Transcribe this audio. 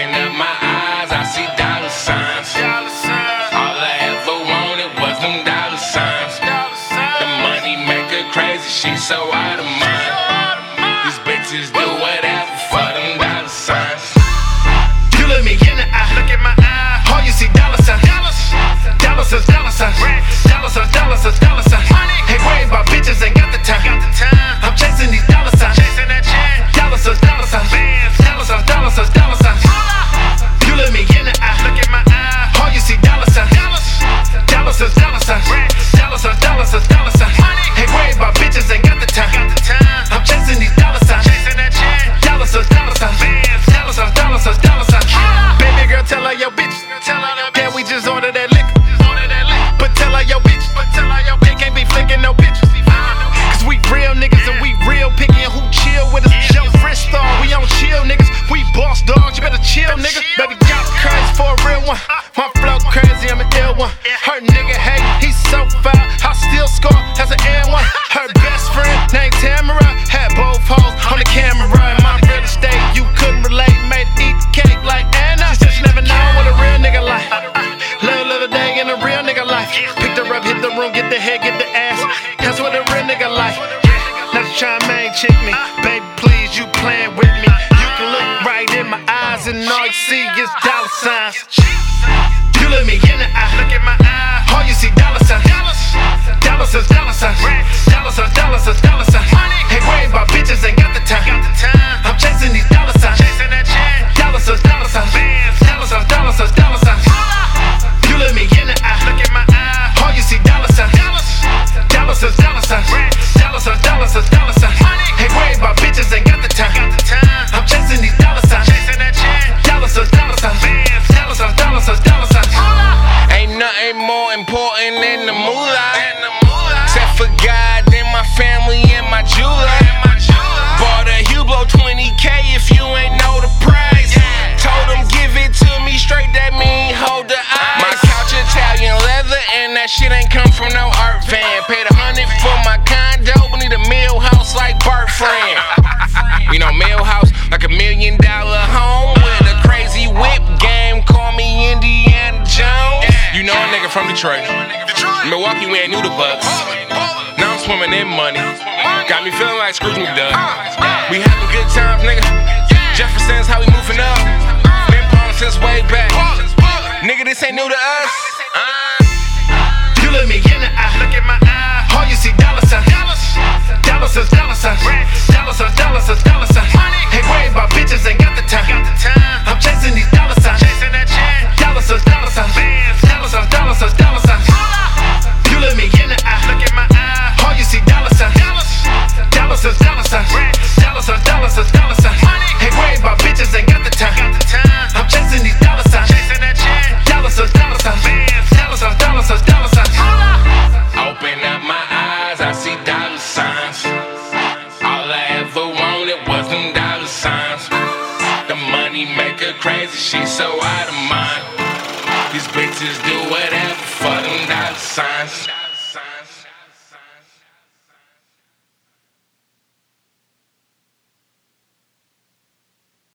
Open up my eyes, I see dollar signs. All I ever wanted was them dollar signs. The money make her crazy, she so out of mind. These bitches do whatever for them dollar signs. You look me in the eye, look at my eye. All you see dollar signs, dollar signs, dollar signs, dollar signs, dollar signs, dollar signs. One. My flow crazy, I'm an ill one. Her nigga hate, he's so foul. I still score, as an N one. Her best friend named Tamara had both hoes on the camera. In my real estate, you couldn't relate, made eat cake like Anna. She she never know what a real nigga like. Little little day in a real nigga life. Picked her up, hit the room, get the head, get the ass. That's what a real nigga like. Now she tryna main chick me. Baby, please, you playing with me. You can look right in my eyes and all you see is dollar signs. You look me in the eye, look at my eye. All you see dollar signs. Dollar signs, dollar signs. Dollar signs, dollar signs, dollar signs. Hey, the moolah. Except for God and my family and my jeweler. Bought a Hublot 20k if you ain't know the price. Told him give it to me straight, that mean hold the eyes. My couch Italian leather and that shit ain't come from no nigga from Detroit. Milwaukee, we ain't new to bucks. Now I'm swimming in money. Got me feeling like Scrooge McDuck. We having good times, nigga. Jefferson's how we moving up. Been ballin' since way back. Nigga, this ain't new to us. Uh, You look me in the eye, look at my eye. All you see dollar signs. Dollar signs, dollar signs. Dollar signs, dollar signs, dollar signs. Hey, worry about bitches, ain't got the time. I'm chasing these crazy, she so out of mind. These bitches do whatever for them dollar signs.